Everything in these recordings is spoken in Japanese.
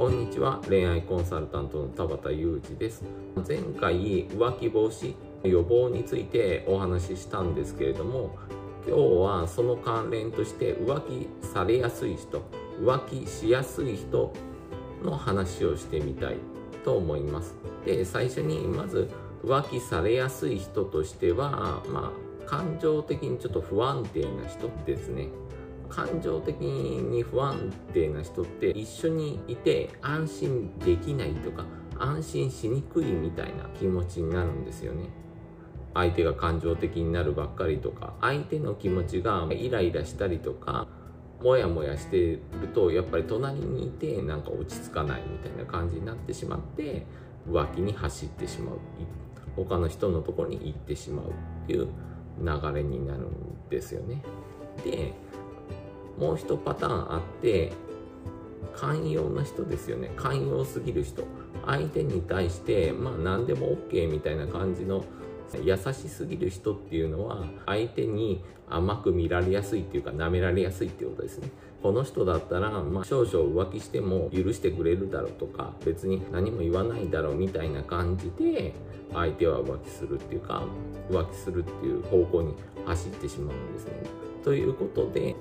こんにちは。恋愛コンサルタントの田畑裕二です。前回浮気防止予防についてお話ししたんですけれども今日はその関連として浮気されやすい人浮気しやすい人の話をしてみたいと思います。で最初にまず浮気されやすい人としてはまあ感情的にちょっと不安定な人ですね。感情的に不安定な人って一緒にいて安心できないとか安心しにくいみたいな気持ちになるんですよね。相手が感情的になるばっかりとか相手の気持ちがイライラしたりとかモヤモヤしてるとやっぱり隣にいてなんか落ち着かないみたいな感じになってしまって浮気に走ってしまう。他の人のとこに行ってしまうっていう流れになるんですよね。でもう一パターンあって寛容な人ですよね。寛容すぎる人。相手に対してまあ何でも OK みたいな感じの優しすぎる人っていうのは相手に甘く見られやすいっていうか舐められやすいっていうことですね。この人だったら、まあ、少々浮気しても許してくれるだろうとか別に何も言わないだろうみたいな感じで相手は浮気するっていうか浮気するっていう方向に走ってしまうんですね。ということで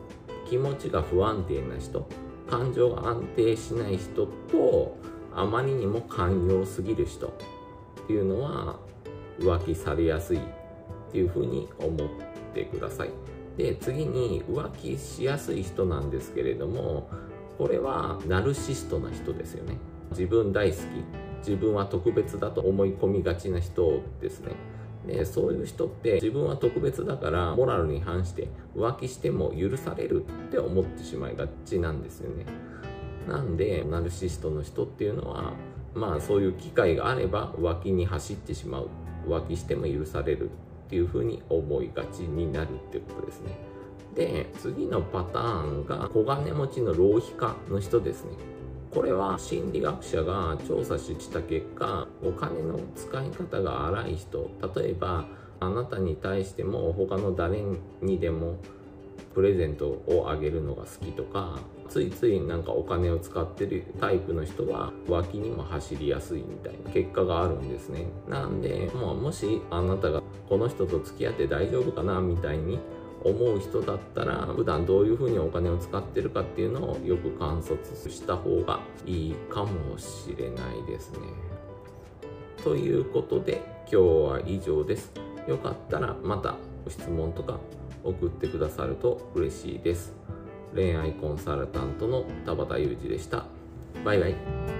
気持ちが不安定な人感情が安定しない人とあまりにも寛容すぎる人っていうのは浮気されやすいっていうふうに思ってください。で次に浮気しやすい人なんですけれどもこれはナルシストな人ですよね。自分大好き自分は特別だと思い込みがちな人ですね。でそういう人って自分は特別だからモラルに反して浮気しても許されるって思ってしまいがちなんですよね。なんでナルシストの人っていうのはまあそういう機会があれば浮気に走ってしまう。浮気しても許されるっていうふうに思いがちになるってことですね。で次のパターンが小金持ちの浪費家の人ですね。これは心理学者が調査した結果お金の使い方が荒い人例えばあなたに対しても他の誰にでもプレゼントをあげるのが好きとかついついなんかお金を使ってるタイプの人は脇にも走りやすいみたいな結果があるんですね。なんでもうもしあなたがこの人と付き合って大丈夫かなみたいに思う人だったら普段どういうふうにお金を使ってるかっていうのをよく観察した方がいいかもしれないですね。ということで今日は以上です。よかったらまたご質問とか送ってくださると嬉しいです。恋愛コンサルタントの田畑裕二でした。バイバイ。